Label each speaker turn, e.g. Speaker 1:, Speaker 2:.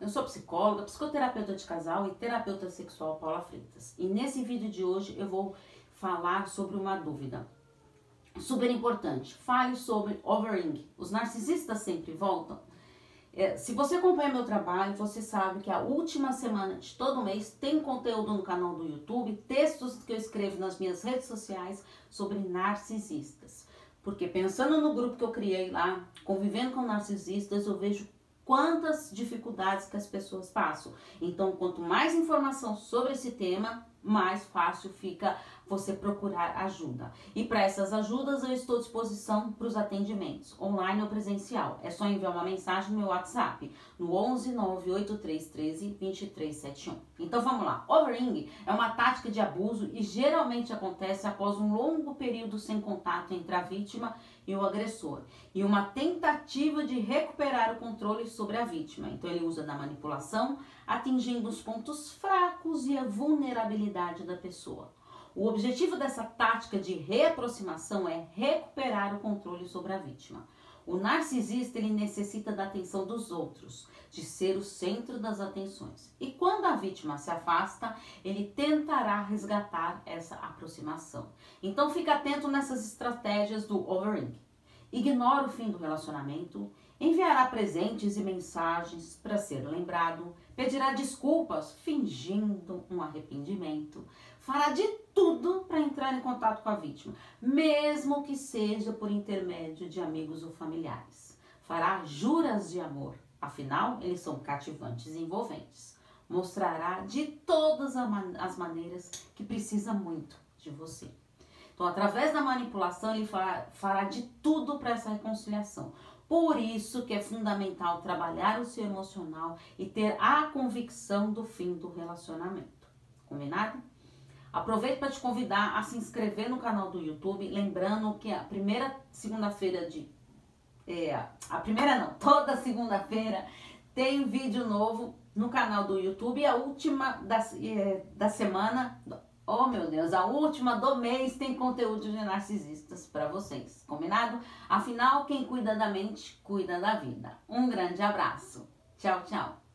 Speaker 1: eu sou psicóloga, psicoterapeuta de casal e terapeuta sexual Paula Freitas. E nesse vídeo de hoje eu vou falar sobre uma dúvida super importante. Fale sobre overring. Os narcisistas sempre voltam? É, se você acompanha meu trabalho, você sabe que a última semana de todo mês tem conteúdo no canal do YouTube, textos que eu escrevo nas minhas redes sociais sobre narcisistas. Porque pensando no grupo que eu criei lá, convivendo com narcisistas, eu vejo quantas dificuldades que as pessoas passam. Então, quanto mais informação sobre esse tema, mais fácil fica você procurar ajuda. E para essas ajudas eu estou à disposição para os atendimentos, online ou presencial. É só enviar uma mensagem no meu WhatsApp, no 11 98313 2371. Então vamos lá. Overing é uma tática de abuso e geralmente acontece após um longo período sem contato entre a vítima e o agressor, e uma tentativa de recuperar o controle sobre a vítima. Então ele usa da manipulação, atingindo os pontos fracos e a vulnerabilidade da pessoa. O objetivo dessa tática de reaproximação é recuperar o controle sobre a vítima. O narcisista ele necessita da atenção dos outros, de ser o centro das atenções. E quando a vítima se afasta, ele tentará resgatar essa aproximação. Então fique atento nessas estratégias do overing. Ignora o fim do relacionamento, enviará presentes e mensagens para ser lembrado, pedirá desculpas fingindo um arrependimento, fará de tudo para entrar em contato com a vítima, mesmo que seja por intermédio de amigos ou familiares. Fará juras de amor, afinal, eles são cativantes e envolventes. Mostrará de todas as maneiras que precisa muito de você. Então, através da manipulação, ele fará, fará de tudo para essa reconciliação. Por isso que é fundamental trabalhar o seu emocional e ter a convicção do fim do relacionamento. Combinado? Aproveito para te convidar a se inscrever no canal do YouTube, lembrando que a primeira segunda-feira de. É, a primeira não, toda segunda-feira tem vídeo novo no canal do YouTube e a última da, é, da semana, oh meu Deus, a última do mês tem conteúdo de narcisistas para vocês, combinado? Afinal, quem cuida da mente, cuida da vida. Um grande abraço. Tchau, tchau.